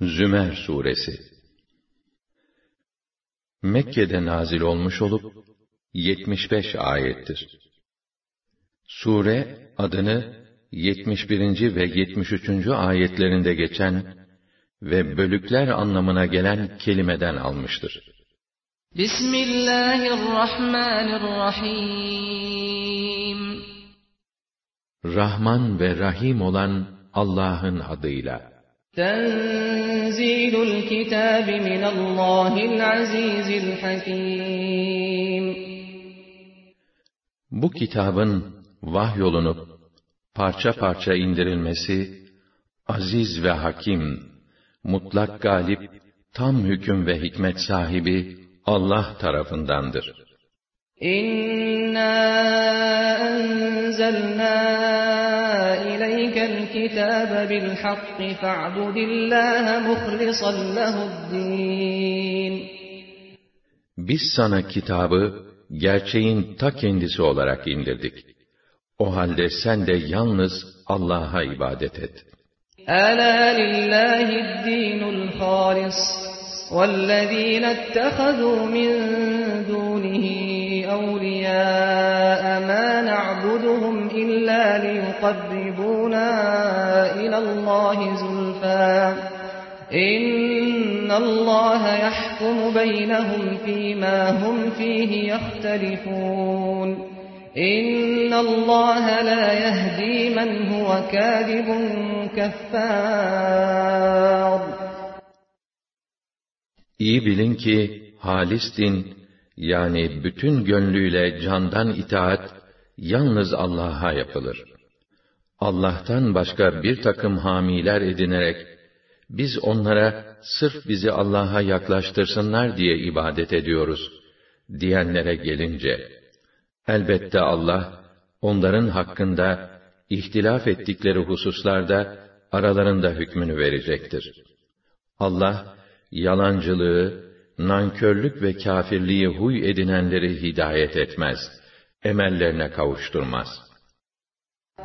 Zümer Suresi Mekke'de nazil olmuş olup 75 ayettir. Sure adını 71. ve 73. ayetlerinde geçen ve bölükler anlamına gelen kelimeden almıştır. Bismillahirrahmanirrahim Rahman ve Rahim olan Allah'ın adıyla. Tenzilul kitabi minallahil azizil hakim. Bu kitabın vahyolunup parça parça indirilmesi aziz ve hakim, mutlak galip, tam hüküm ve hikmet sahibi Allah tarafındandır. İnna enzelnâ ileykel kitâbe bil hakki fa'budillâhe muhlisan lehu'd-dîn. Biz sana kitabı gerçeğin ta kendisi olarak indirdik. O halde sen de yalnız Allah'a ibadet et. Ela lillahi'd-dînul hâlis. وَالَّذ۪ينَ اتَّخَذُوا مِنْ دُونِهِ أَوْلِيَاءَ مَا نَعْبُدُهُمْ إِلَّا لِيُقَرِّبُونَا إِلَى اللّٰهِ زُلْفَى. إِنَّ اللّٰهَ يَحْكُمُ بَيْنَهُمْ فِي مَا هُمْ فِيهِ يَخْتَلِفُونَ. إِنَّ اللّٰهَ لَا يَهْدِي مَنْ هُوَ كَاذِبٌ كَفَّارٌ. İyi bilin ki halis din yani bütün gönlüyle candan itaat yalnız Allah'a yapılır. Allah'tan başka bir takım hamiler edinerek biz onlara sırf bizi Allah'a yaklaştırsınlar diye ibadet ediyoruz diyenlere gelince elbette Allah onların hakkında ihtilaf ettikleri hususlarda aralarında hükmünü verecektir. Allah yalancılığı, nankörlük ve kâfirliği huy edinenleri hidayet etmez, emellerine kavuşturmaz.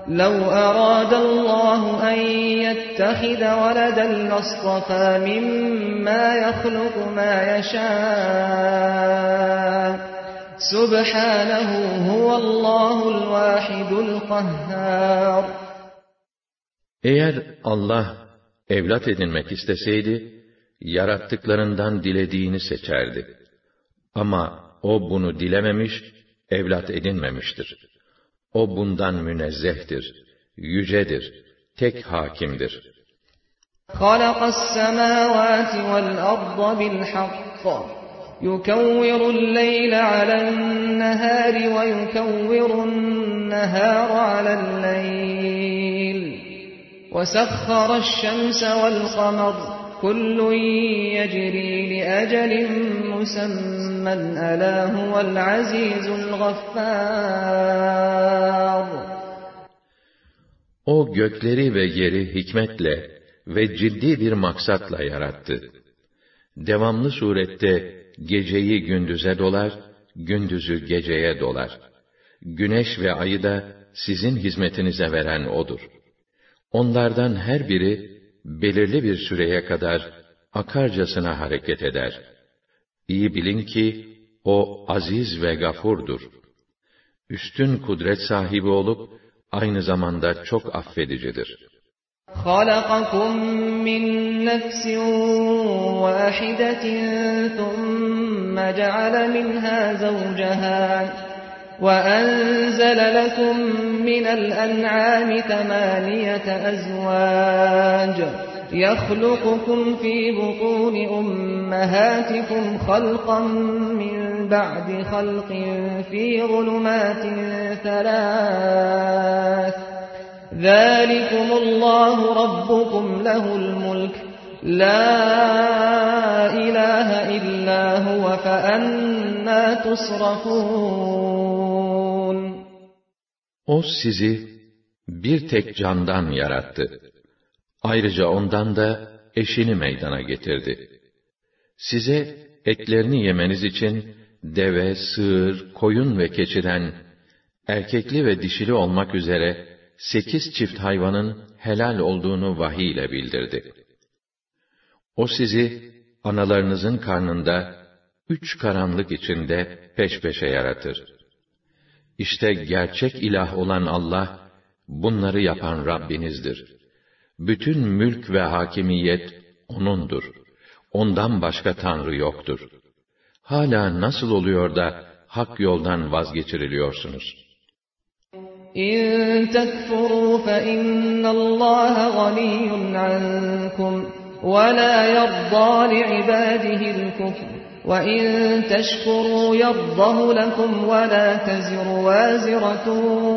لَوْ أَرَادَ اللّٰهُ أَنْ يَتَّخِذَ وَلَدًا لَاصْطَفَى مِمَّا يَخْلُقُ مَا يَشَاءُ سُبْحَانَهُ هُوَ اللّٰهُ الْوَاحِدُ الْقَهَّارُ Eğer Allah evlat edinmek isteseydi, yarattıklarından dilediğini seçerdi. Ama o bunu dilememiş, evlat edinmemiştir. O bundan münezzehtir, yücedir, tek hakimdir. خَلَقَ السَّمَاوَاتِ وَالْأَرْضَ بِالْحَقِّ يُكَوِّرُ اللَّيْلَ عَلَى النَّهَارِ وَيُكَوِّرُ النَّهَارَ عَلَى اللَّيْلِ وَسَخَّرَ الشَّمْسَ وَالْقَمَرَ كُلٌّ يَجْرِي لِأَجَلٍ مُّسَمًّى أَلَا هُوَ الْعَزِيزُ الْغَفَّارُ O gökleri ve yeri hikmetle ve ciddi bir maksatla yarattı. Devamlı surette geceyi gündüze dolar, gündüzü geceye dolar. Güneş ve ayı da sizin hizmetinize veren O'dur. Onlardan her biri, belirli bir süreye kadar akarcasına hareket eder. İyi bilin ki o aziz ve gafurdur. Üstün kudret sahibi olup aynı zamanda çok affedicidir. خَلَقَكُم مِّن نَّفْسٍ وَاحِدَةٍ ثُمَّ جَعَلَ مِنْهَا زَوْجَهَا وَأَنزَلَ لَكُم مِّنَ الْأَنْعَامِ ثَمَانِيَةَ أَزْوَاجٍ يَخْلُقُكُمْ فِي بُطُونِ أُمَّهَاتِكُمْ خَلْقًا مِّن بَعْدِ خَلْقٍ فِي ظُلُمَاتٍ ثَلَاثٍ ذَٰلِكُمُ اللَّهُ رَبُّكُمْ لَهُ الْمُلْكُ لَا إِلَٰهَ إِلَّا هُوَ فَأَنَّىٰ تُصْرَفُونَ O sizi bir tek candan yarattı. Ayrıca ondan da eşini meydana getirdi. Size etlerini yemeniz için deve, sığır, koyun ve keçiden erkekli ve dişili olmak üzere sekiz çift hayvanın helal olduğunu vahiy ile bildirdi. O sizi analarınızın karnında üç karanlık içinde peş peşe yaratır. İşte gerçek ilah olan Allah, bunları yapan Rabbinizdir. Bütün mülk ve hakimiyet O'nundur. Ondan başka Tanrı yoktur. Hala nasıl oluyor da hak yoldan vazgeçiriliyorsunuz?' إن تكفروا فإن الله غني عنكم ولا يرضى لعباده الكفر وإن تشكروا يرضه لكم ولا تزر وازرة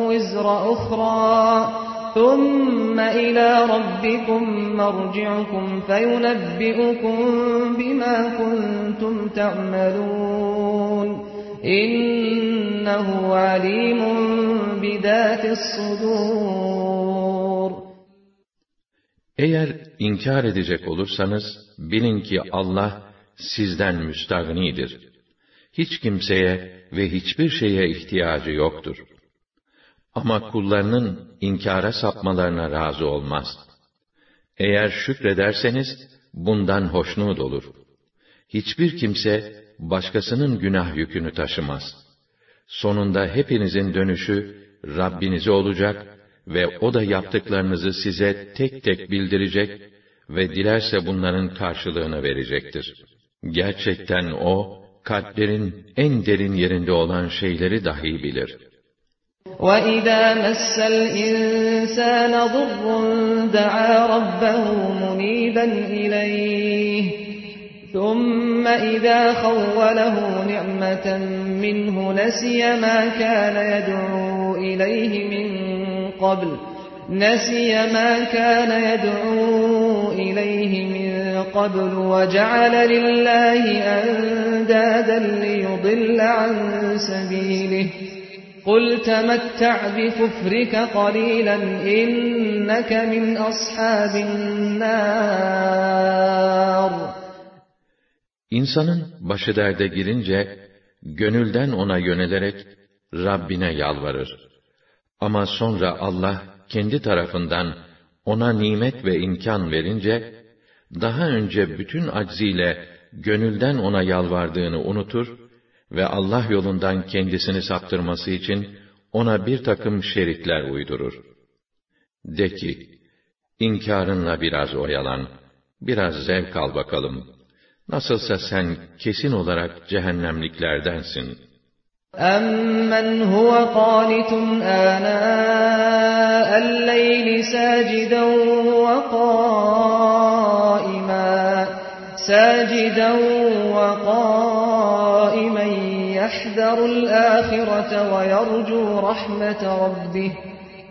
وزر أخرى ثم إلى ربكم مرجعكم فينبئكم بما كنتم تعملون İnnehu alimun bidatis sudur. Eğer inkar edecek olursanız bilin ki Allah sizden müstagnidir. Hiç kimseye ve hiçbir şeye ihtiyacı yoktur. Ama kullarının inkara sapmalarına razı olmaz. Eğer şükrederseniz bundan hoşnut olur. Hiçbir kimse başkasının günah yükünü taşımaz. Sonunda hepinizin dönüşü Rabbinize olacak ve O da yaptıklarınızı size tek tek bildirecek ve dilerse bunların karşılığını verecektir. Gerçekten O, kalplerin en derin yerinde olan şeyleri dahi bilir. وَإِذَا مَسَّ الْإِنسَانَ ضُرٌّ دَعَا رَبَّهُ مُنِيبًا إِلَيْهِ ثم إذا خوله نعمة منه نسي ما كان يدعو إليه من قبل نسي ما كان يدعو إليه من قبل وجعل لله أندادا ليضل عن سبيله قل تمتع بكفرك قليلا إنك من أصحاب النار İnsanın başı derde girince, gönülden ona yönelerek, Rabbine yalvarır. Ama sonra Allah, kendi tarafından, ona nimet ve imkan verince, daha önce bütün acziyle, gönülden ona yalvardığını unutur ve Allah yolundan kendisini saptırması için, ona bir takım şeritler uydurur. De ki, inkarınla biraz oyalan, biraz zevk al bakalım.'' Nasılsa sen kesin olarak cehennemliklerdensin. أَمَّنْ هُوَ قَانِتٌ آنَاءَ اللَّيْلِ سَاجِدًا وَقَائِمًا ساجدا وقائما يحذر الآخرة ويرجو رحمة ربه.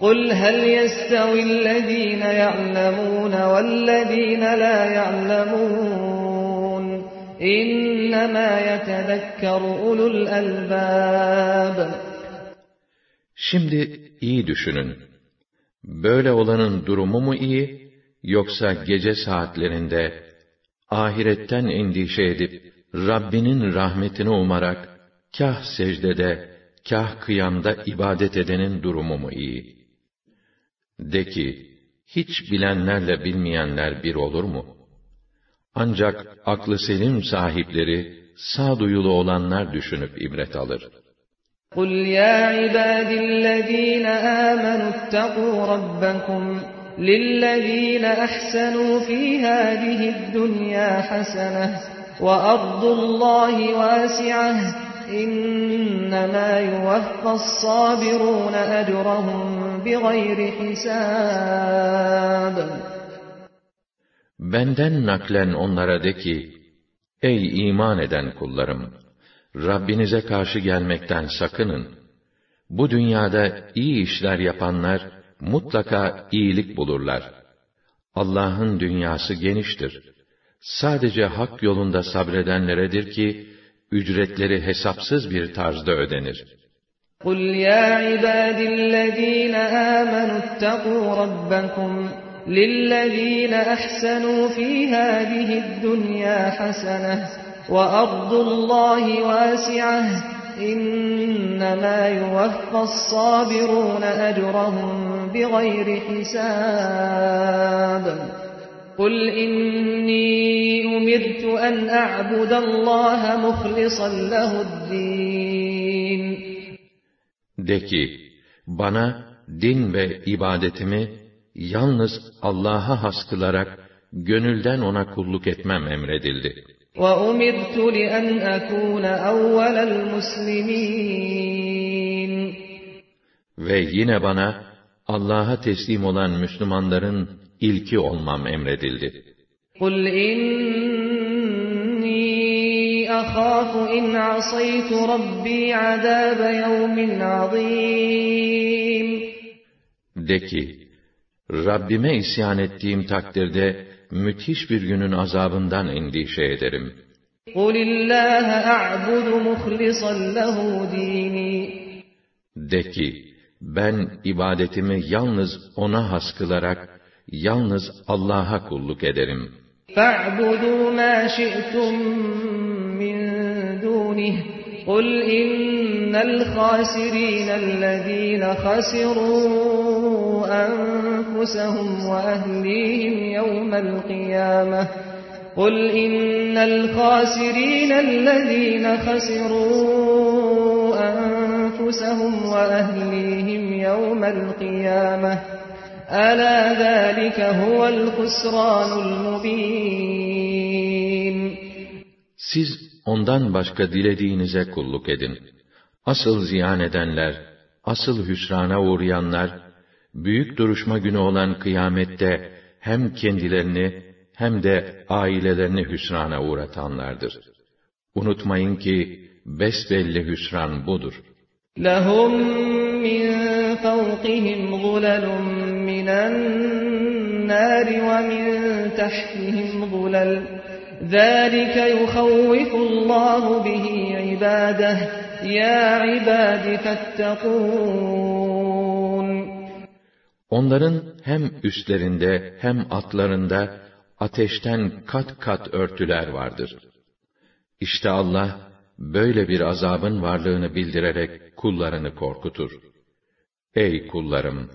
قل هل يستوي الذين يعلمون والذين لا يعلمون؟ إنما يتذكر أولو الألباب. Şimdi iyi düşünün. Böyle olanın durumu mu iyi, yoksa gece saatlerinde ahiretten endişe edip Rabbinin rahmetini umarak kah secdede, kah kıyamda ibadet edenin durumu mu iyi? De ki, hiç bilenlerle bilmeyenler bir olur mu?' Ancak aklı selim sahipleri, sağduyulu olanlar düşünüp ibret alır. قُلْ يَا عِبَادِ الَّذ۪ينَ آمَنُوا اتَّقُوا رَبَّكُمْ لِلَّذ۪ينَ أَحْسَنُوا ف۪ي هَذِهِ الدُّنْيَا حَسَنَةً وَأَرْضُ اللّٰهِ وَاسِعَةً إِنَّمَا يُوَفَّى الصَّابِرُونَ أَجْرَهُمْ بِغَيْرِ حِسَابٍ Benden naklen onlara de ki, Ey iman eden kullarım! Rabbinize karşı gelmekten sakının. Bu dünyada iyi işler yapanlar, mutlaka iyilik bulurlar. Allah'ın dünyası geniştir. Sadece hak yolunda sabredenleredir ki, ücretleri hesapsız bir tarzda ödenir. قُلْ يَا عِبَادِ الَّذ۪ينَ آمَنُوا اتَّقُوا رَبَّكُمْ للذين أحسنوا في هذه الدنيا حسنة وأرض الله واسعة إنما يوفى الصابرون أجرهم بغير حساب قل إني أمرت أن أعبد الله مخلصا له الدين De ki, bana din ve ibadetimi yalnız Allah'a has kılarak gönülden ona kulluk etmem emredildi. وأمرت لأن أكون أول المسلمين Ve yine bana Allah'a teslim olan Müslümanların ilki olmam emredildi. قل إني أخاف إن عصيت ربي عذاب يوم عظيم De ki, Rabbime isyan ettiğim takdirde müthiş bir günün azabından endişe ederim. قل الله أعبد مخلصا له ديني De ki, ben ibadetimi yalnız O'na has kılarak, yalnız Allah'a kulluk ederim. فاعبدوا ما شئتم من دونه قل إن الخاسرين الذين خسروا أنفسهم وأهليهم يوم القيامة قل إن الخاسرين الذين خسروا أنفسهم وأهليهم يوم القيامة ألا ذلك هو الخسران المبين Siz ondan başka dilediğinize kulluk edin. Asıl ziyan edenler, asıl hüsrana uğrayanlar, büyük duruşma günü olan kıyamette hem kendilerini hem de ailelerini hüsrana uğratanlardır. Unutmayın ki besbelli hüsran budur. لهم من فوقهم ظلل من النار ومن تحتهم ظلل ذلك يخوف الله به عباده يا عباد فاتقون Onların hem üstlerinde hem altlarında ateşten kat kat örtüler vardır. İşte Allah böyle bir azabın varlığını bildirerek kullarını korkutur. Ey kullarım!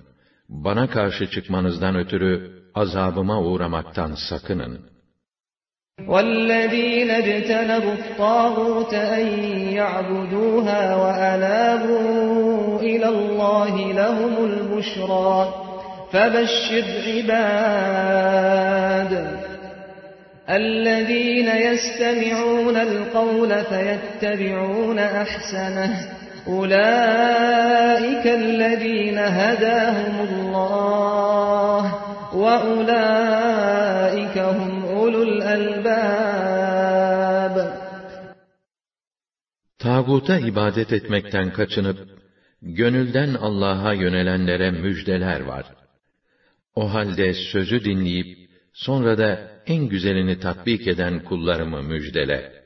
Bana karşı çıkmanızdan ötürü azabıma uğramaktan sakının. والذين اجتنبوا الطاغوت أن يعبدوها وأنابوا إلى الله لهم البشرى فبشر عباد الذين يستمعون القول فيتبعون أحسنه أولئك الذين هداهم الله وأولئك هم أولو الألباب Tağuta ibadet etmekten kaçınıp, gönülden Allah'a yönelenlere müjdeler var. O halde sözü dinleyip, sonra da en güzelini tatbik eden kullarımı müjdele.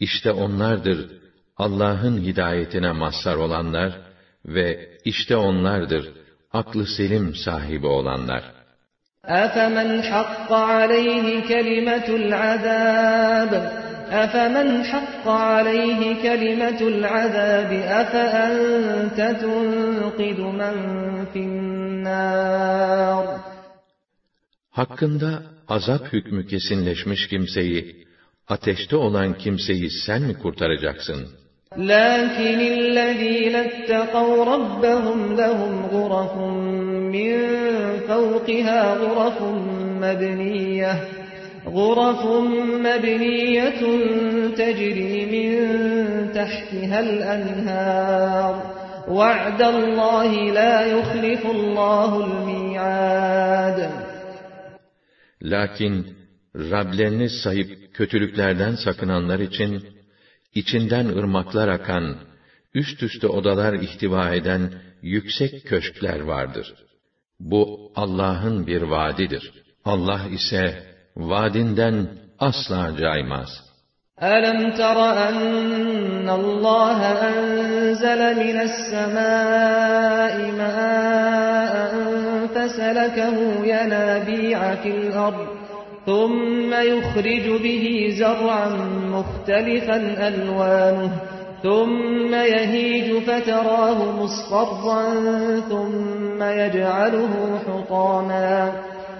İşte onlardır Allah'ın hidayetine mazhar olanlar ve işte onlardır aklı selim sahibi olanlar. أفمن حق عليه كلمة العذاب أفمن حق عليه كلمة العذاب أفأنت تنقذ من في النار Hakkında azap hükmü kesinleşmiş kimseyi, ateşte olan kimseyi sen mi kurtaracaksın? لكن الذين اتقوا ربهم لهم غرف من فوقها غرف مبنية غرف مبنية تجري من تحتها الأنهار وعد الله لا يخلف الله الميعاد Lakin Rablerini sayıp kötülüklerden sakınanlar için içinden ırmaklar akan, üst üste odalar ihtiva eden yüksek köşkler vardır. Bu Allah'ın bir vaadidir. Allah ise vaadinden asla caymaz. ألم تر أن الله أنزل من السماء ماء فسلكه ينابيع في الأرض ثم يخرج به زرعا مختلفا ألوانه ثم يهيج فتراه مصفرا ثم يجعله حطاما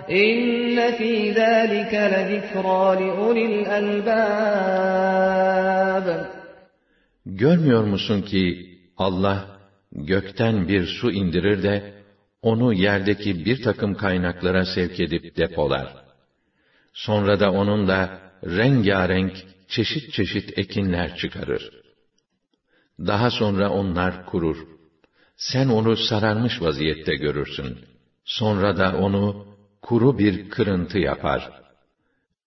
İnne fî zâlike lezikrâ liulil albâb. Görmüyor musun ki Allah gökten bir su indirir de onu yerdeki bir takım kaynaklara sevk edip depolar. Sonra da onunla rengarenk çeşit çeşit ekinler çıkarır. Daha sonra onlar kurur. Sen onu sararmış vaziyette görürsün. Sonra da onu kuru bir kırıntı yapar.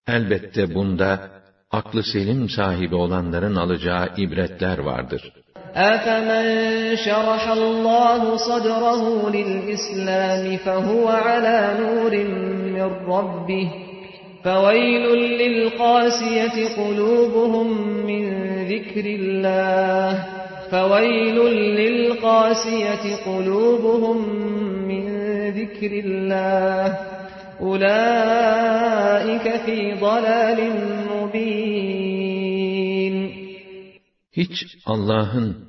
Elbette bunda aklı selim sahibi olanların alacağı ibretler vardır.'' أَفَمَنْ شَرَحَ اللّٰهُ صَدْرَهُ لِلْإِسْلَامِ فَهُوَ عَلَى نُورٍ مِّنْ رَبِّهِ فَوَيْلٌ لِلْقَاسِيَةِ قُلُوبُهُمْ مِنْ ذِكْرِ اللّٰهِ فَوَيْلٌ لِلْقَاسِيَةِ قُلُوبُهُمْ مِنْ ذِكْرِ اللّٰهِ أُولَٰئِكَ فِي ضَلَالٍ مُّبِينٍ Hiç Allah'ın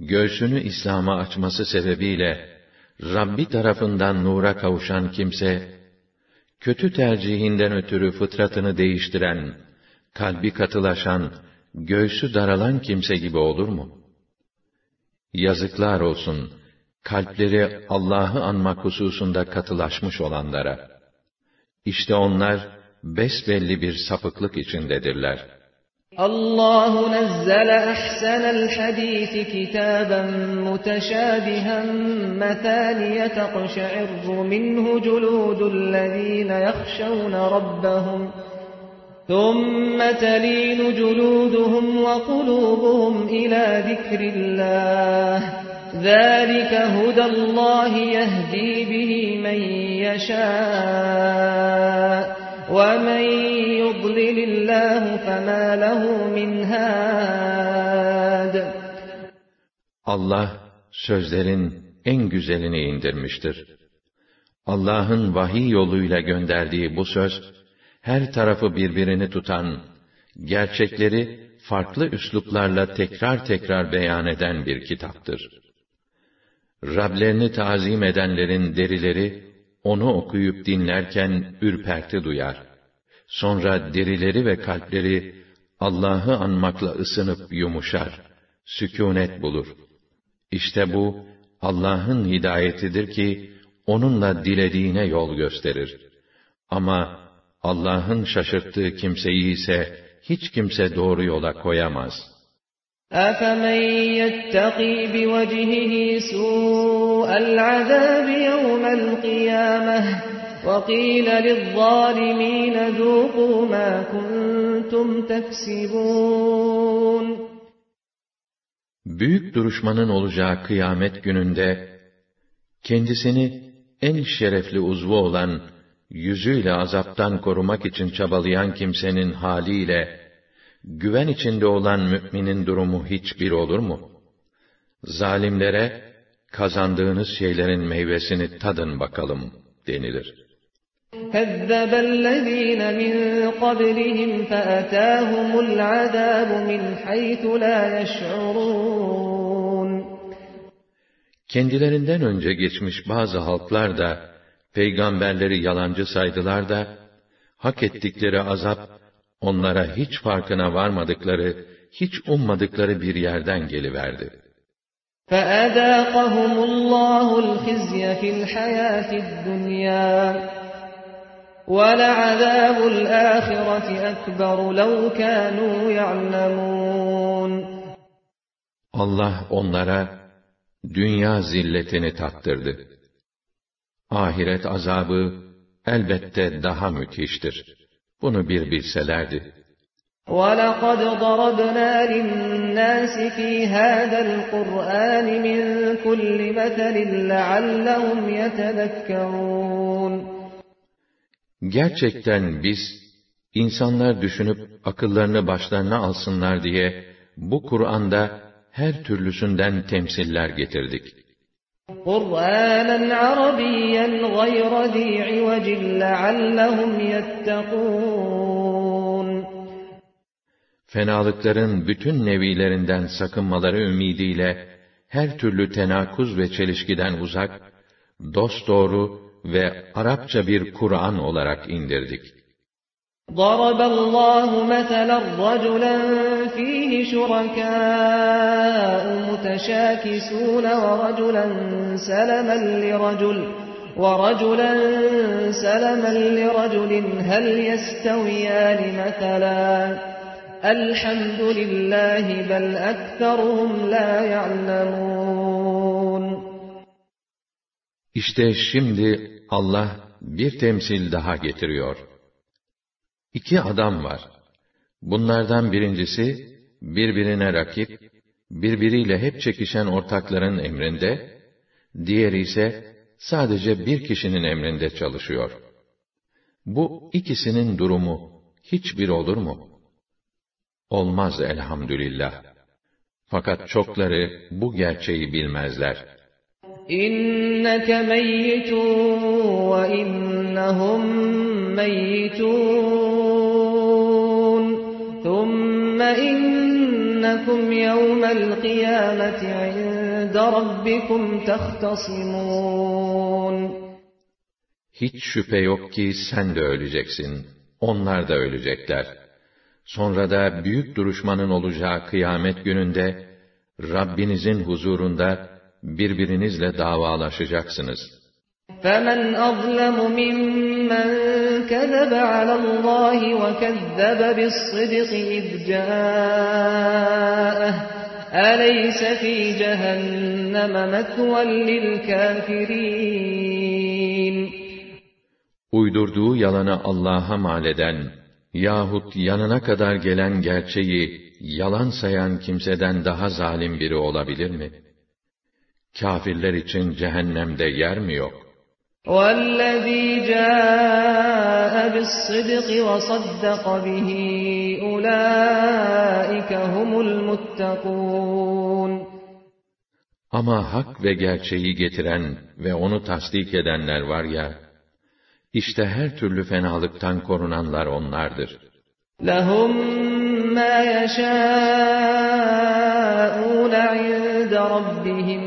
göğsünü İslam'a açması sebebiyle Rabbi tarafından nura kavuşan kimse, kötü tercihinden ötürü fıtratını değiştiren, kalbi katılaşan, göğsü daralan kimse gibi olur mu? Yazıklar olsun, kalpleri Allah'ı anmak hususunda katılaşmış olanlara. İşte onlar, besbelli bir sapıklık içindedirler.'' الله نزل أحسن الحديث كتابا متشابها مثانية تقشعر منه جلود الذين يخشون ربهم ثم تلين جلودهم وقلوبهم إلى ذكر الله ذلك هدى الله يهدي به من يشاء وَمَنْ يُضْلِلِ اللّٰهُ فَمَا لَهُ مِنْ هَادٍ Allah sözlerin en güzelini indirmiştir. Allah'ın vahiy yoluyla gönderdiği bu söz, her tarafı birbirini tutan, gerçekleri farklı üsluplarla tekrar tekrar beyan eden bir kitaptır. Rablerini tazim edenlerin derileri, onu okuyup dinlerken ürperti duyar. Sonra derileri ve kalpleri Allah'ı anmakla ısınıp yumuşar, sükûnet bulur. İşte bu Allah'ın hidayetidir ki onunla dilediğine yol gösterir. Ama Allah'ın şaşırttığı kimseyi ise hiç kimse doğru yola koyamaz.'' أَفَمَنْ يَتَّقِي بِوَجْهِهِ سُوءَ الْعَذَابِ يَوْمَ الْقِيَامَةِ وَقِيلَ لِلظَّالِمِينَ ذُوقُوا مَا كُنْتُمْ تَكْسِبُونَ Büyük duruşmanın olacağı kıyamet gününde, kendisini en şerefli uzvu olan, yüzüyle azaptan korumak için çabalayan kimsenin haliyle, güven içinde olan müminin durumu hiçbir olur mu? Zalimlere, kazandığınız şeylerin meyvesini tadın bakalım denilir. كَذَّبَ الَّذ۪ينَ مِنْ قَبْلِهِمْ فَأَتَاهُمُ الْعَذَابُ مِنْ حَيْثُ لَا يَشْعُرُونَ Kendilerinden önce geçmiş bazı halklar da, peygamberleri yalancı saydılar da, hak ettikleri azap, onlara hiç farkına varmadıkları, hiç ummadıkları bir yerden geliverdi. فَأَذَاقَهُمُ اللّٰهُ الْخِزْيَ فِي الْحَيَاةِ الدُّنْيَا وَلَعَذَابُ الْآخِرَةِ أَكْبَرُ لَوْ كَانُوا يَعْلَمُونَ Allah onlara dünya zilletini tattırdı. Ahiret azabı elbette daha müthiştir. Bunu bir bilselerdi. وَلَقَدْ ضَرَبْنَا لِلنَّاسِ فِي هَذَا الْقُرْآنِ مِنْ كُلِّ مَثَلٍ لَعَلَّهُمْ يَتَذَكَّرُونَ Gerçekten biz, insanlar düşünüp akıllarını başlarına alsınlar diye, bu Kur'an'da her türlüsünden temsiller getirdik. قُرْآنًا عَرَبِيًّا غَيْرَ ذِي عِوَجٍ لَعَلَّهُمْ يَتَّقُونَ Fenalıkların bütün nevilerinden sakınmaları ümidiyle her türlü tenakuz ve çelişkiden uzak, dosdoğru ve Arapça bir Kur'an olarak indirdik. ضرب الله مثلا رجلا فيه شركاء متشاكسون ورجلا سلما لرجل ورجلا سلما لرجل هل يستويان مثلا Elhamdülillahi bel ekseruhum la ya'lemun. İşte şimdi Allah bir temsil daha getiriyor. İki adam var. Bunlardan birincisi birbirine rakip, birbiriyle hep çekişen ortakların emrinde, diğeri ise sadece bir kişinin emrinde çalışıyor. Bu ikisinin durumu hiçbir olur mu?' Olmaz elhamdülillah. Fakat çokları bu gerçeği bilmezler. İnneke meyyitun ve innehum meyyitun. Thumme innekum yevmel kıyameti inde rabbikum tehtasimun. Hiç şüphe yok ki sen de öleceksin. Onlar da ölecekler. Sonra da büyük duruşmanın olacağı kıyamet gününde Rabbinizin huzurunda birbirinizle davalaşacaksınız. فَمَنْ أَظْلَمُ مِمَّنْ كَذَبَ عَلَى اللّٰهِ وَكَذَّبَ بِالصِّدْقِ إِذْ جَاءَهُ أَلَيْسَ فِي جَهَنَّمَ مَثْوًى لِلْكَافِرِينَ Uydurduğu yalanı Allah'a mal eden yahut yanına kadar gelen gerçeği yalan sayan kimseden daha zalim biri olabilir mi? Kafirler için cehennemde yer mi yok? وَالَّذ۪ي جَاءَ بِالصِّدْقِ وَصَدَّقَ بِهِ أُولَٰئِكَ هُمُ الْمُتَّقُونَ Ama hak ve gerçeği getiren ve onu tasdik edenler var ya, işte her türlü fenalıktan korunanlar onlardır. لَهُمْ مَا يَشَاءُونَ عِندَ رَبِّهِمْ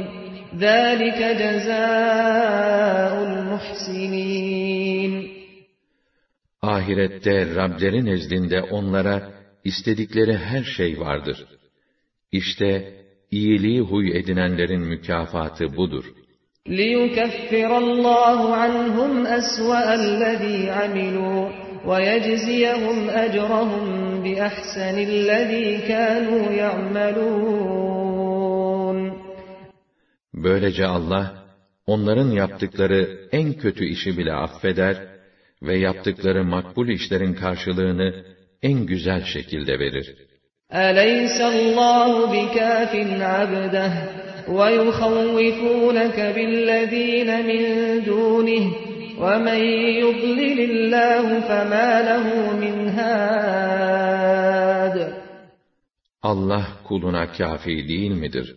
ذَٰلِكَ جَزَاءُ الْمُحْسِنِينَ Ahirette Rableri nezdinde onlara istedikleri her şey vardır. İşte iyiliği huy edinenlerin mükafatı budur. لِيُكَفِّرَ اللّٰهُ عَنْهُمْ أَسْوَأَ الَّذ۪ي عَمِلُوا وَيَجْزِيَهُمْ أَجْرَهُمْ بِأَحْسَنِ الَّذ۪ي كَانُوا يَعْمَلُونَ Böylece Allah, onların yaptıkları en kötü işi bile affeder ve yaptıkları makbul işlerin karşılığını en güzel şekilde verir. أَلَيْسَ اللّٰهُ بِكَافٍ عَبْدَهُ وَيُخَوِّفُونَكَ بِالَّذ۪ينَ مِنْ دُونِهِ وَمَنْ يُضْلِلِ اللّٰهُ فَمَا لَهُ مِنْ هَادٍ Allah kuluna kafi değil midir?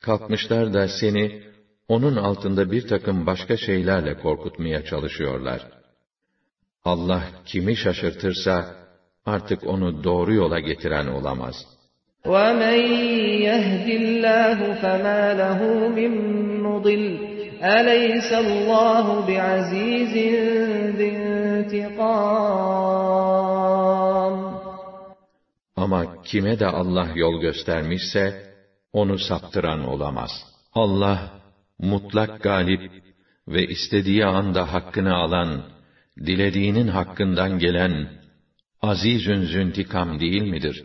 Kalkmışlar da seni, onun altında bir takım başka şeylerle korkutmaya çalışıyorlar. Allah kimi şaşırtırsa, artık onu doğru yola getiren olamaz. وَمَنْ يَهْدِ اللّٰهُ فَمَا لَهُ مِنْ مُضِلٍّ أَلَيْسَ اللّٰهُ بِعَز۪يزٍ ذِي انْتِقَامٍ Ama kime de Allah yol göstermişse, onu saptıran olamaz. Allah, mutlak galip ve istediği anda hakkını alan, dilediğinin hakkından gelen, azizün züntikam değil midir?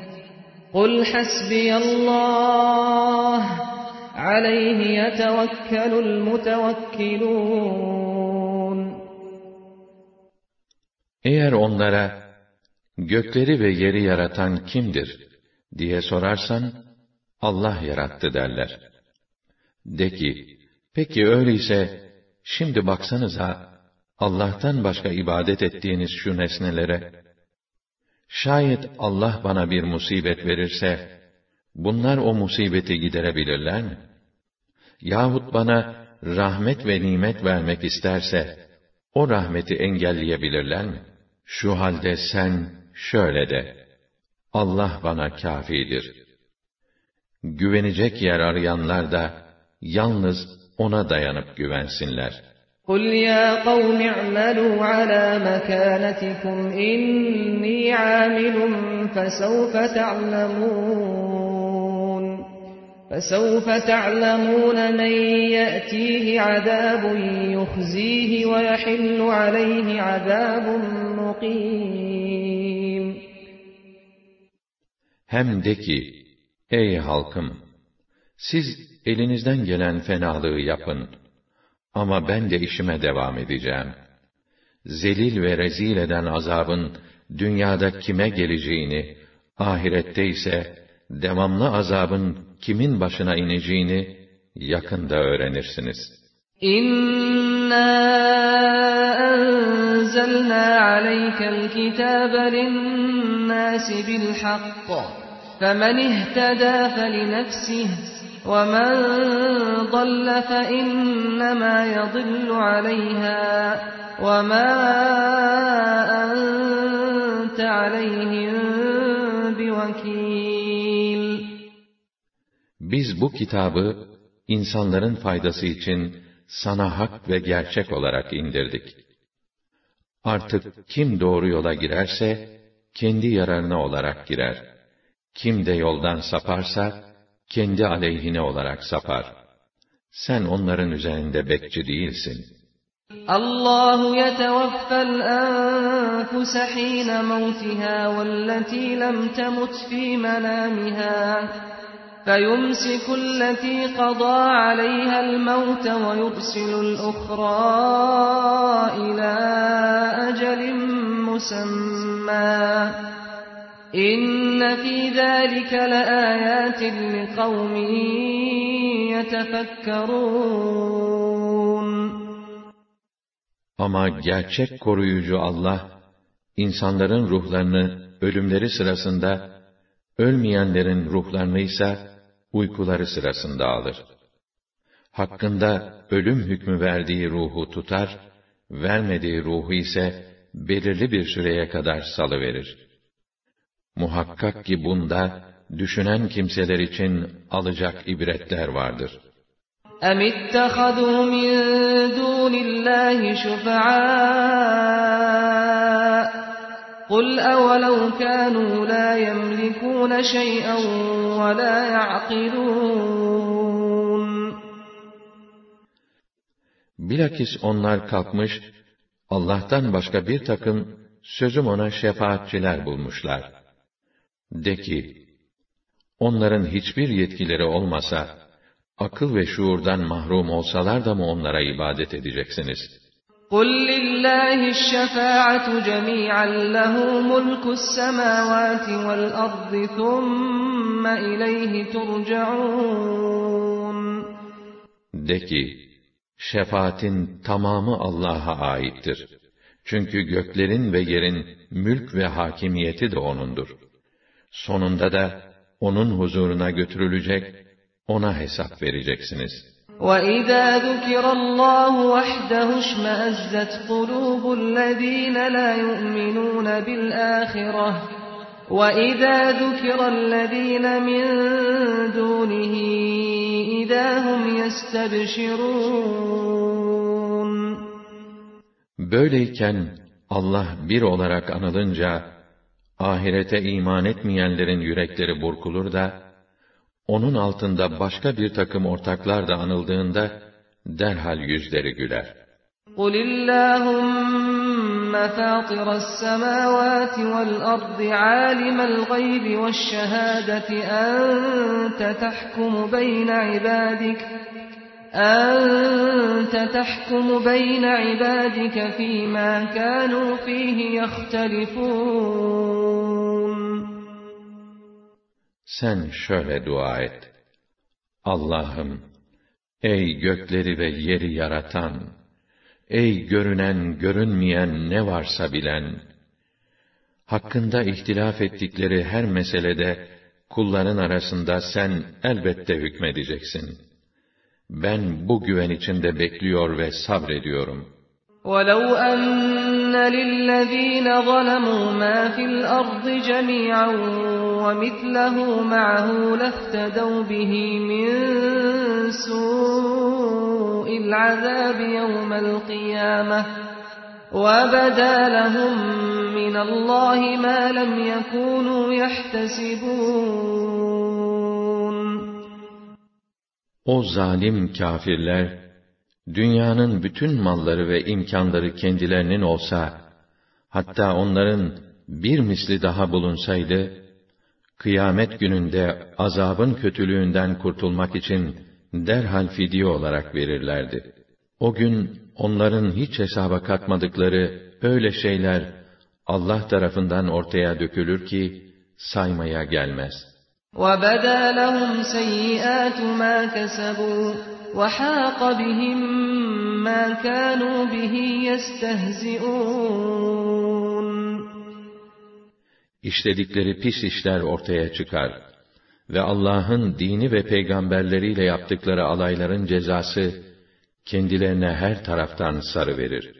قُلْ حَسْبِيَ اللّٰهُ عَلَيْهِ يَتَوَكَّلُ الْمُتَوَكِّلُونَ Eğer onlara, gökleri ve yeri yaratan kimdir diye sorarsan, Allah yarattı derler. De ki, peki öyleyse, şimdi baksanıza, Allah'tan başka ibadet ettiğiniz şu nesnelere, şayet Allah bana bir musibet verirse, bunlar o musibeti giderebilirler mi? Yahut bana rahmet ve nimet vermek isterse, o rahmeti engelleyebilirler mi? Şu halde sen şöyle de, Allah bana kafidir. Güvenecek yer arayanlar da, yalnız ona dayanıp güvensinler. قُلْ يَا قَوْمِ اعْمَلُوا عَلَى مَكَانَتِكُمْ إِنِّي عَامِلٌ فَسَوْفَ تَعْلَمُونَ فَسَوْفَ تَعْلَمُونَ مَنْ يَأْتِيهِ عَذَابٌ يُخْزِيهِ وَيَحِلُّ عَلَيْهِ عَذَابٌ مُقِيمٌ Hem de ki, ey halkım! Siz elinizden gelen fenalığı yapın. Ama ben de işime devam edeceğim. Zelil ve rezil eden azabın dünyada kime geleceğini, ahirette ise devamlı azabın kimin başına ineceğini yakında öğrenirsiniz. İnna enzelna aleykel kitabe linnâsi bil hakk. فَمَنِ اهْتَدَى فَلِنَفْسِهِ وَمَنْ ضَلَّ فَإِنَّمَا يَضِلُّ عَلَيْهَا وَمَا أَنْتَ عَلَيْهِمْ بِوَكِيلٍ Biz bu kitabı insanların faydası için sana hak ve gerçek olarak indirdik. Artık kim doğru yola girerse, kendi yararına olarak girer. Kim de yoldan saparsa, kendi aleyhine olarak sapar. Sen onların üzerinde bekçi değilsin. Allahu yetevaffel enfuse hîne mevtiha velleti lem temut fî menâmiha فيمسك التي قضى عليها الموت ويرسل الأخرى إلى أجل مسمى İnne fî zâlike leâyâtin liqavmin yetefekkerûn. Ama gerçek koruyucu Allah, insanların ruhlarını ölümleri sırasında, ölmeyenlerin ruhlarını ise uykuları sırasında alır. Hakkında ölüm hükmü verdiği ruhu tutar, vermediği ruhu ise belirli bir süreye kadar salıverir. Muhakkak ki bunda düşünen kimseler için alacak ibretler vardır. اَمْ اتَّخَذُوا مِنْ دُونِ اللّٰهِ شُفَعَاءَ قُلْ أَوَلَوْ كَانُوا لَا يَمْلِكُونَ شَيْئًا وَلَا يَعْقِلُونَ Bilakis onlar kalkmış, Allah'tan başka bir takım sözüm ona şefaatçiler bulmuşlar. De ki, onların hiçbir yetkileri olmasa, akıl ve şuurdan mahrum olsalar da mı onlara ibadet edeceksiniz? قُلْ لِلَّهِ الشَّفَاعَةُ جَمِيعًا لَهُ مُلْكُ السَّمَاوَاتِ وَالْأَرْضِ ثُمَّ إِلَيْهِ تُرْجَعُونَ De ki, şefaatin tamamı Allah'a aittir. Çünkü göklerin ve yerin mülk ve hakimiyeti de O'nundur. Sonunda da onun huzuruna götürülecek, ona hesap vereceksiniz. وَإِذَا ذُكِرَ اللّٰهُ وَحْدَهُ اشْمَأَزَّتْ قُلُوبُ الَّذ۪ينَ لَا يُؤْمِنُونَ بِالْآخِرَةِ وَإِذَا ذُكِرَ الَّذ۪ينَ مِنْ دُونِهِ اِذَا هُمْ يَسْتَبْشِرُونَ Böyleyken Allah bir olarak anılınca, ahirete iman etmeyenlerin yürekleri burkulur da, onun altında başka bir takım ortaklar da anıldığında, derhal yüzleri güler. قُلِ اللّٰهُمَّ فَاطِرَ السَّمَاوَاتِ وَالْأَرْضِ عَالِمَ الْغَيْبِ وَالشَّهَادَةِ أَنْتَ تَحْكُمُ بَيْنَ عِبَادِكَ أَنْتَ تَحْكُمُ بَيْنَ عِبَادِكَ فِي مَا كَانُوا فِيهِ يَخْتَلِفُونَ Sen şöyle dua et. Allah'ım, ey gökleri ve yeri yaratan, Ey görünen, görünmeyen ne varsa bilen! Hakkında ihtilaf ettikleri her meselede, kulların arasında sen elbette hükmedeceksin. Ben bu güven içinde bekliyor ve sabrediyorum. وَلَوْ أَنَّ لِلَّذ۪ينَ ظَلَمُوا مَا فِي الْأَرْضِ جَمِيعًا وَمِثْلَهُ مَعَهُ لَافْتَدَوْا بِهِ مِنْ سُوءِ الْعَذَابِ يَوْمَ الْقِيَامَةِ وَبَدَا لَهُمْ مِنَ اللّٰهِ مَا لَمْ يَكُونُوا يَحْتَسِبُونَ O zalim kafirler, dünyanın bütün malları ve imkanları kendilerinin olsa, hatta onların bir misli daha bulunsaydı, kıyamet gününde azabın kötülüğünden kurtulmak için derhal fidye olarak verirlerdi. O gün onların hiç hesaba katmadıkları öyle şeyler Allah tarafından ortaya dökülür ki saymaya gelmez. وَبَدَا لَهُمْ سَيِّئَاتُ مَا كَسَبُوا وَحَاقَ بِهِمْ مَا كَانُوا بِهِ يَسْتَهْزِئُونَ İşledikleri pis işler ortaya çıkar ve Allah'ın dini ve peygamberleriyle yaptıkları alayların cezası kendilerine her taraftan sarı verir.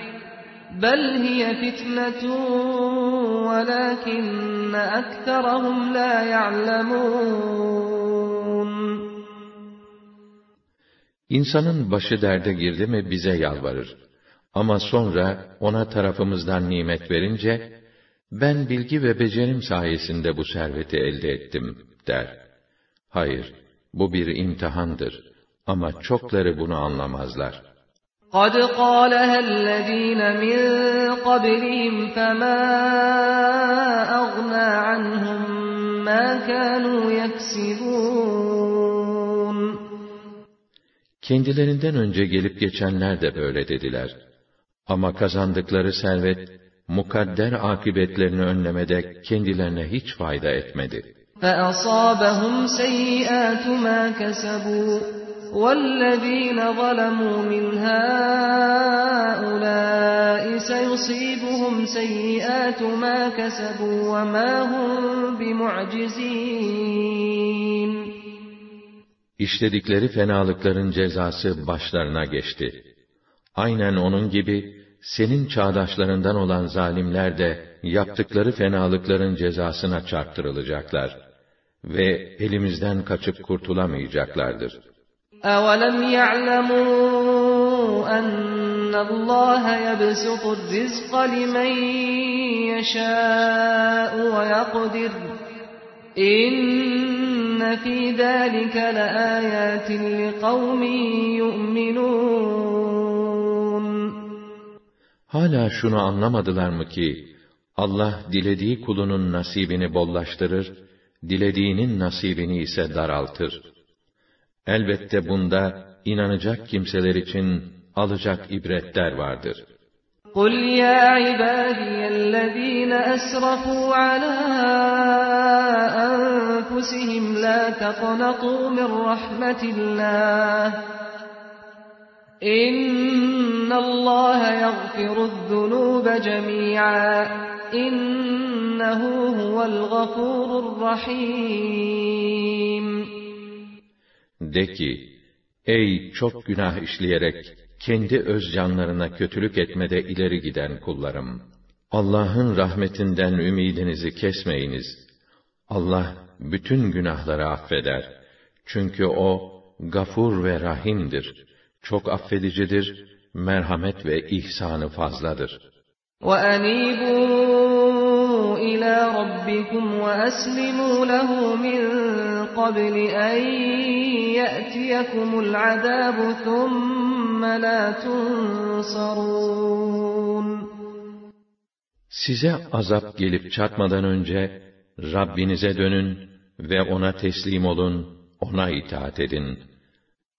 بَلْ هِيَ فِتْنَةٌ وَلَكِنَّ أَكْثَرَهُمْ لَا يَعْلَمُونَ İnsanın başı derde girdi mi bize yalvarır. Ama sonra ona tarafımızdan nimet verince, ben bilgi ve becerim sayesinde bu serveti elde ettim, der. Hayır, bu bir imtihandır. Ama çokları bunu anlamazlar. قَدْ قَالَهَا الَّذ۪ينَ مِنْ قَبْلِهِمْ فَمَا أَغْنَى عَنْهُمْ مَا كَانُوا يَكْسِبُونَ Kendilerinden önce gelip geçenler de böyle dediler. Ama kazandıkları servet, mukadder akıbetlerini önlemede kendilerine hiç fayda etmedi. فَأَصَابَهُمْ سَيِّئَاتُ مَا كَسَبُوا وَالَّذ۪ينَ ظَلَمُوا مِنْ هَٰؤُلَاءِ سَيُصِيبُهُمْ سَيِّئَاتُ مَا كَسَبُوا وَمَا هُمْ بِمُعْجِزِينَ İşledikleri fenalıkların cezası başlarına geçti. Aynen onun gibi, senin çağdaşlarından olan zalimler de yaptıkları fenalıkların cezasına çarptırılacaklar ve elimizden kaçıp kurtulamayacaklardır. أَوَلَمْ يَعْلَمُوا أَنَّ اللّٰهَ يَبْسُطُ الرِّزْقَ لِمَنْ يَشَاءُ وَيَقْدِرُ إِنَّ فِي ذَٰلِكَ لَآيَاتٍ لِقَوْمٍ يُؤْمِنُونَ Hala şunu anlamadılar mı ki, Allah dilediği kulunun nasibini bollaştırır, dilediğinin nasibini ise daraltır. Elbette bunda inanacak kimseler için alacak ibretler vardır. قُلْ يَا عِبَادِيَ الَّذ۪ينَ أَسْرَفُوا عَلَى أَنفُسِهِمْ لَا تَقْنَطُوا مِنْ رَحْمَةِ اللّٰهِ إِنَّ اللّٰهَ يَغْفِرُ الذُّنُوبَ جَمِيعًا إِنَّهُ هُوَ الْغَفُورُ الرَّحِيمُ De ki, ey çok günah işleyerek kendi öz canlarına kötülük etmede ileri giden kullarım! Allah'ın rahmetinden ümidinizi kesmeyiniz. Allah bütün günahları affeder. Çünkü O, gafur ve rahimdir. Çok affedicidir, merhamet ve ihsanı fazladır. وَأَنِيبُوا إِلَى رَبِّكُمْ وَأَسْلِمُوا لَهُ مِنْ قَبْلِ أَنْ يَأْتِيَكُمُ الْعَذَابُ ثُمَّ لَا تُنْصَرُونَ Size azap gelip çatmadan önce, Rabbinize dönün ve ona teslim olun, ona itaat edin.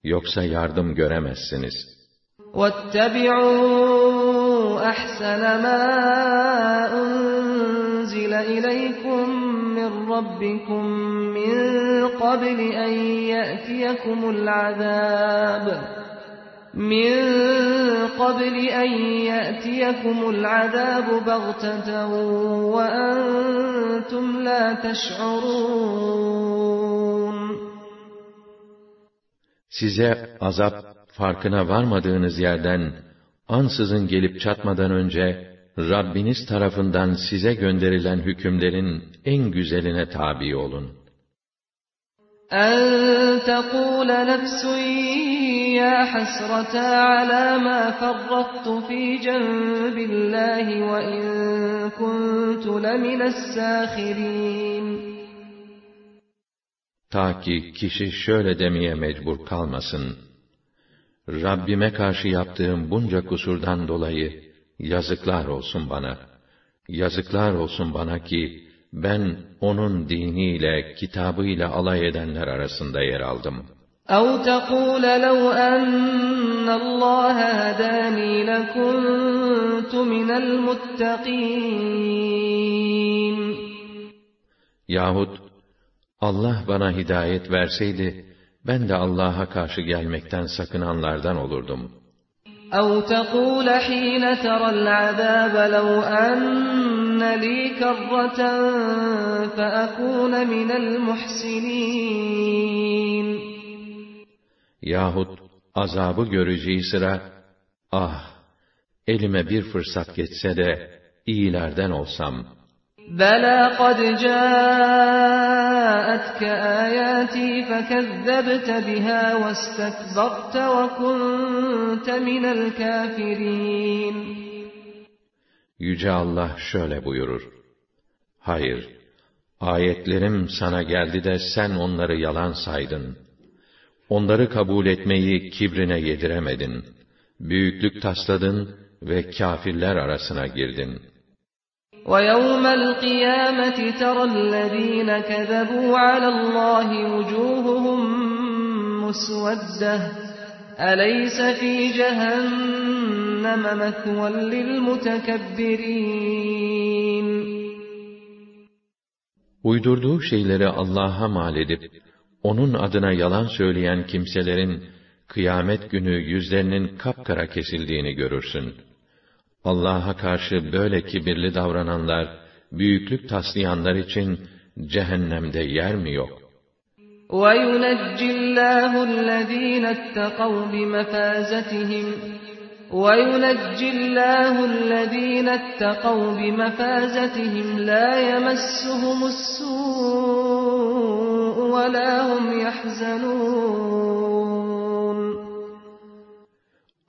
Yoksa yardım göremezsiniz. وَاتَّبِعُوا أَحْسَنَ مَا أُنْزِلَ إِلَيْكُمْ مِنْ رَبِّكُمْ مِنْ قَبْلِ أَنْ يَأْتِيَكُمُ الْعَذَابُ. مِنْ قَبْلِ أَنْ يَأْتِيَكُمُ الْعَذَابُ بَغْتَةً وَأَنْتُمْ لَا تَشْعُرُونَ. Size azap farkına varmadığınız yerden ansızın gelip çatmadan önce Rabbiniz tarafından size gönderilen hükümlerin en güzeline tabi olun. أَنْ تَقُولَ نَفْسٌ يَا حَسْرَتَا عَلَى مَا فَرَّطْتُ فِي جَنْبِ اللّٰهِ وَإِنْ كُنْتُ لَمِنَ السَّاخِرِينَ Ta ki kişi şöyle demeye mecbur kalmasın. Rabbime karşı yaptığım bunca kusurdan dolayı yazıklar olsun bana. Yazıklar olsun bana ki, ben onun diniyle, kitabıyla alay edenler arasında yer aldım. اَوْ تَقُولَ لَوْ أَنَّ اللّٰهَ هَدَانِي لَكُنْتُ مِنَ الْمُتَّقِينَ Yahut, Allah bana hidayet verseydi, ben de Allah'a karşı gelmekten sakınanlardan olurdum.'' أَوْ تَقُولَ حِينَ تَرَى الْعَذَابَ لَوْ أَنَّ لِي كَرَّةً فَأَكُونَ مِنَ الْمُحْسِنِينَ Yahut azabı göreceği sıra, ah, elime bir fırsat geçse de iyilerden olsam. بَلَى قَدْ جَاءَتْكَ آيَاتِي فَكَذَّبْتَ بِهَا وَاسْتَكْبَرْتَ وَكُنْتَ مِنَ الْكَافِرِينَ Yüce Allah şöyle buyurur. Hayır, ayetlerim sana geldi de sen onları yalan saydın. Onları kabul etmeyi kibrine yediremedin. Büyüklük tasladın ve kâfirler arasına girdin. وَيَوْمَ الْقِيَامَةِ تَرَى الَّذ۪ينَ كَذَبُوا عَلَى اللّٰهِ وُجُوهُهُمْ مُسْوَدَّةٌ أَلَيْسَ فِي جَهَنَّمَ مَثْوًى لِلْمُتَكَبِّرِينَ Uydurduğu şeyleri Allah'a mal edip, onun adına yalan söyleyen kimselerin, kıyamet günü yüzlerinin kapkara kesildiğini görürsün. Allah'a karşı böyle kibirli davrananlar, büyüklük taslayanlar için cehennemde yer mi yok? وَيُنَجِّ اللّٰهُ الَّذ۪ينَ اتَّقَوْا بِمَفَازَتِهِمْ وَيُنَجِّ اللّٰهُ الَّذ۪ينَ اتَّقَوْا بِمَفَازَتِهِمْ لَا يَمَسُّهُمُ السُّوءُ وَلَا هُمْ يَحْزَنُونَ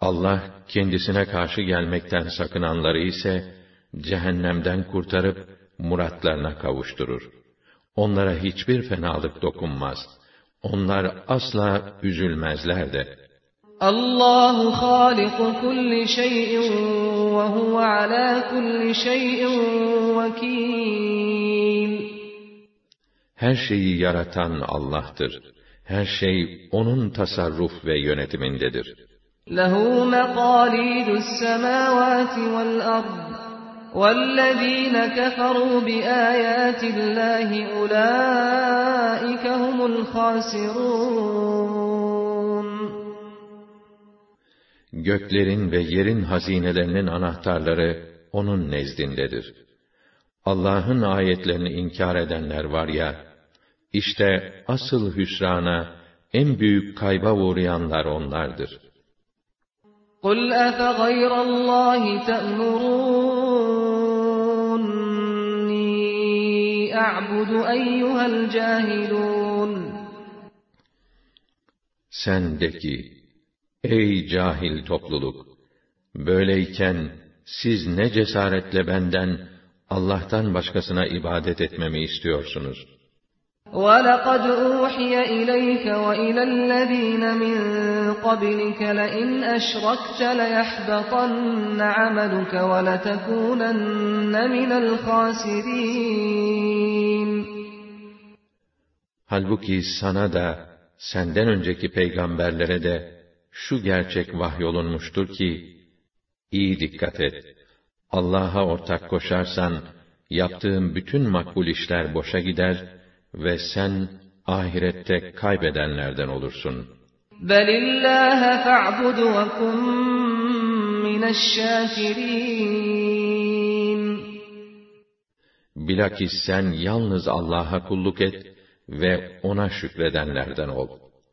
Allah kendisine karşı gelmekten sakınanları ise cehennemden kurtarıp muratlarına kavuşturur. Onlara hiçbir fenalık dokunmaz. Onlar asla üzülmezler de. Allahu haliku kulli şey'in ve huve ala kulli şey'in vekil. Her şeyi yaratan Allah'tır. Her şey onun tasarruf ve yönetimindedir. له مقاليد السماوات والأرض والذين كفروا بآيات الله أولئك هم الخاسرون Göklerin ve yerin hazinelerinin anahtarları onun nezdindedir. Allah'ın ayetlerini inkar edenler var ya, işte asıl hüsrana, en büyük kayba uğrayanlar onlardır. قُلْ أَفَغَيْرَ اللّٰهِ تَأْمُرُونِّي أَعْبُدُ أَيُّهَا الْجَاهِلُونَ Sen de ki, ey cahil topluluk! Böyleyken, siz ne cesaretle benden, Allah'tan başkasına ibadet etmemi istiyorsunuz? وَلَقَدْ أُوحِيَ إِلَيْكَ وَإِلَى الَّذ۪ينَ مِنْ قَبْلِكَ لَئِنْ أَشْرَكْتَ لَيَحْبَطَنَّ عَمَلُكَ وَلَتَكُونَنَّ مِنَ الْخَاسِرِينَ Halbuki sana da, senden önceki peygamberlere de, şu gerçek vahyolunmuştur ki, iyi dikkat et. Allah'a ortak koşarsan, yaptığın bütün makbul işler boşa gider ve sen ahirette kaybedenlerden olursun. Belillâhe fa'bud ve kum Bilakis sen yalnız Allah'a kulluk et ve ona şükredenlerden ol.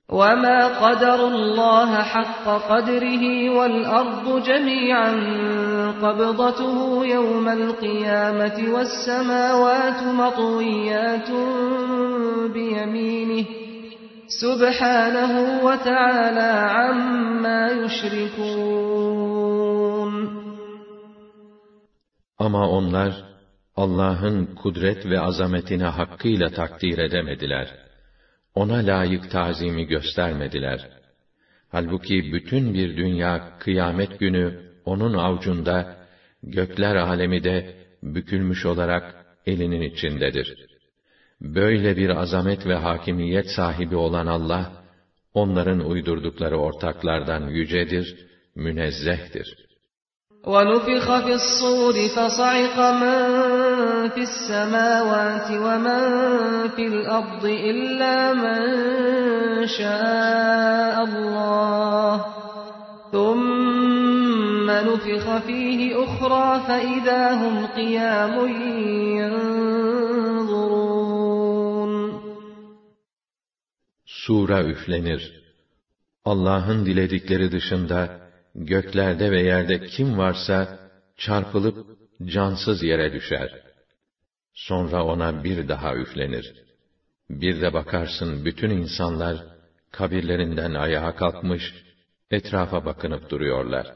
وَمَا قَدَرُ اللّٰهَ حَقَّ قَدْرِهِ وَالْأَرْضُ جَمِيعًا قَبْضَتُهُ يَوْمَ الْقِيَامَةِ وَالسَّمَاوَاتُ مَطْوِيَّاتٌ بِيَمِينِهِ سُبْحَانَهُ وَتَعَالَى عَمَّا يُشْرِكُونَ Ama onlar Allah'ın kudret ve azametini hakkıyla takdir edemediler ona layık tazimi göstermediler. Halbuki bütün bir dünya kıyamet günü onun avucunda, gökler alemi de bükülmüş olarak elinin içindedir. Böyle bir azamet ve hakimiyet sahibi olan Allah, onların uydurdukları ortaklardan yücedir, münezzehtir. ونفخ في الصور فصعق من في السماوات ومن في الأرض إلا من شاء الله ثم نفخ فيه أخرى فإذا هم قيام ينظرون Sura üflenir. Allah'ın diledikleri dışında göklerde ve yerde kim varsa çarpılıp cansız yere düşer. Sonra ona bir daha üflenir. Bir de bakarsın bütün insanlar kabirlerinden ayağa kalkmış, etrafa bakınıp duruyorlar.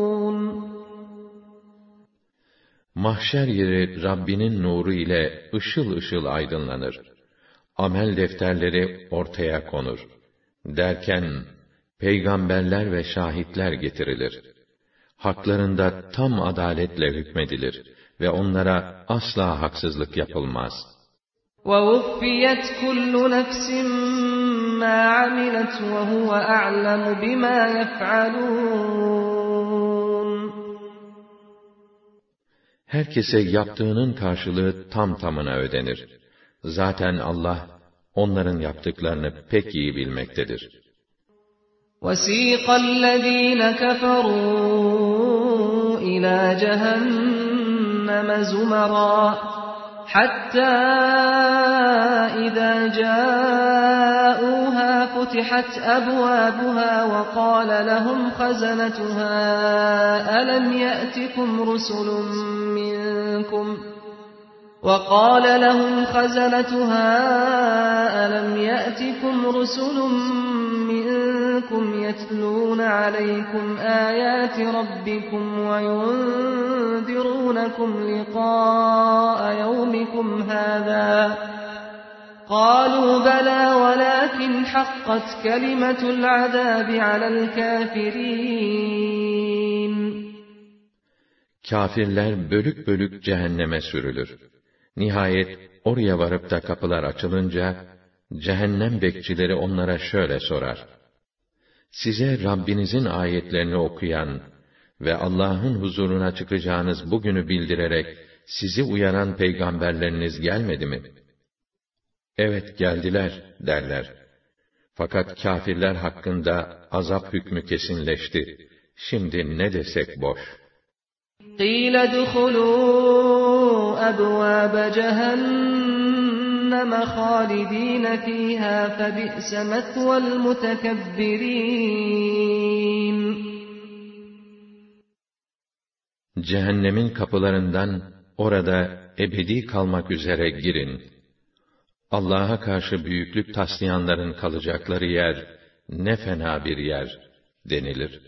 Mahşer yeri Rabbinin nuru ile ışıl ışıl aydınlanır. Amel defterleri ortaya konur. Derken, peygamberler ve şahitler getirilir. Haklarında tam adaletle hükmedilir ve onlara asla haksızlık yapılmaz. وَوُفِّيَتْ كُلُّ نَفْسٍ مَا عَمِلَتْ وَهُوَ أَعْلَمُ بِمَا يَفْعَلُونَ Herkese yaptığının karşılığı tam tamına ödenir. Zaten Allah, onların yaptıklarını pek iyi bilmektedir. وَسِيقَ الَّذ۪ينَ كَفَرُوا إِلَى جَهَنَّمَ جهنم زمرا حتى إذا جاءوها فتحت أبوابها وقال لهم خزنتها ألم يأتكم رسل منكم؟ وقال لهم خزنتها ألم يأتكم رسل منكم يتلون عليكم آيات ربكم وينذرونكم لقاء يومكم هذا؟ قالوا بلى ولكن حقت كلمة العذاب على الكافرين Kafirler bölük bölük cehenneme sürülür. Nihayet oraya varıp da kapılar açılınca, cehennem bekçileri onlara şöyle sorar. Size Rabbinizin ayetlerini okuyan ve Allah'ın huzuruna çıkacağınız bugünü bildirerek sizi uyaran peygamberleriniz gelmedi mi? Evet geldiler derler. Fakat kâfirler hakkında azap hükmü kesinleşti. Şimdi ne desek boş. قِيلَ دُخُلُوا أَبْوَابَ جَهَنَّمَ خَالِدِينَ فِيهَا فَبِئْسَ مَثْوَى الْمُتَكَبِّرِينَ Cehennemin kapılarından orada ebedi kalmak üzere girin. Allah'a karşı büyüklük taslayanların kalacakları yer ne fena bir yer denilir.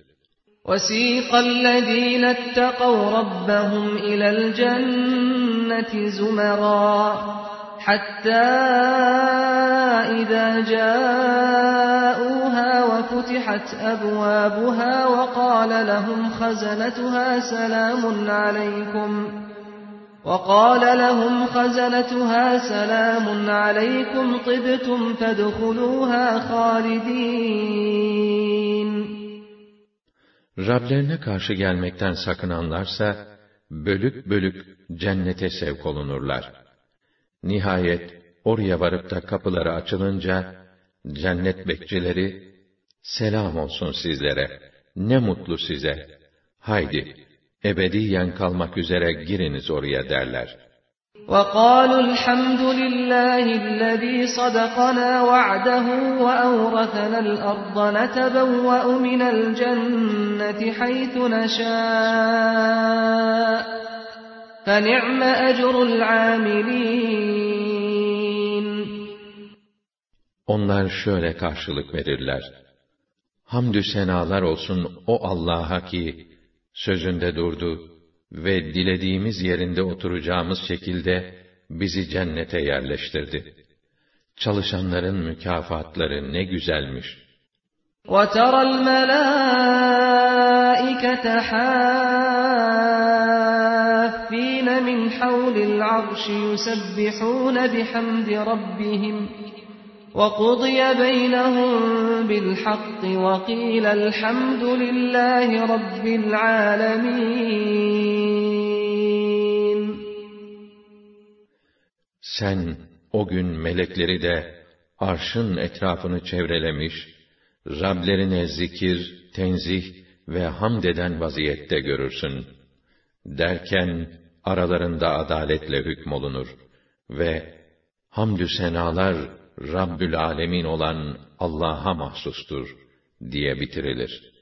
وَسِيقَ الَّذ۪ينَ اتَّقَوْا رَبَّهُمْ إِلَى الْجَنَّةِ زُمَرًا حَتَّى إِذَا جَاءُوهَا وَفُتِحَتْ أَبْوَابُهَا وَقَالَ لَهُمْ خَزَنَتُهَا سَلَامٌ عَلَيْكُمْ وَقَالَ لَهُمْ خَزَنَتُهَا سَلَامٌ عَلَيْكُمْ طِبْتُمْ فَادْخُلُوهَا خَالِدِينَ Rablerine karşı gelmekten sakınanlarsa, bölük bölük cennete sevk olunurlar. Nihayet, oraya varıp da kapıları açılınca, cennet bekçileri, selam olsun sizlere, ne mutlu size, haydi, ebediyen kalmak üzere giriniz oraya derler. وَقَالُوا الْحَمْدُ لِلَّهِ الَّذ۪ي صَدَقَنَا وَعْدَهُ وَأَوْرَثَنَا الْأَرْضَ نَتَبَوَّأُ مِنَ الْجَنَّةِ حَيْثُ نَشَاءُ فَنِعْمَ أَجْرُ الْعَامِلِينَ Onlar şöyle karşılık verirler. Hamdü senalar olsun o Allah'a ki, sözünde durdu ve dilediğimiz yerinde oturacağımız şekilde bizi cennete yerleştirdi. Çalışanların mükafatları ne güzelmiş. وَتَرَى الْمَلَائِكَةَ حَافِّينَ مِنْ حَوْلِ الْعَرْشِ يُسَبِّحُونَ بِحَمْدِ رَبِّهِمْ وَقُضِيَ بَيْنَهُم بِالْحَقِّ وَقِيلَ الْحَمْدُ لِلَّهِ رَبِّ الْعَالَمِينَ Sen o gün melekleri de arşın etrafını çevrelemiş, Rablerine zikir, tenzih ve hamd eden vaziyette görürsün. Derken aralarında adaletle hükmolunur ve hamdü senalar Rabbül Alemin olan Allah'a mahsustur diye bitirilir.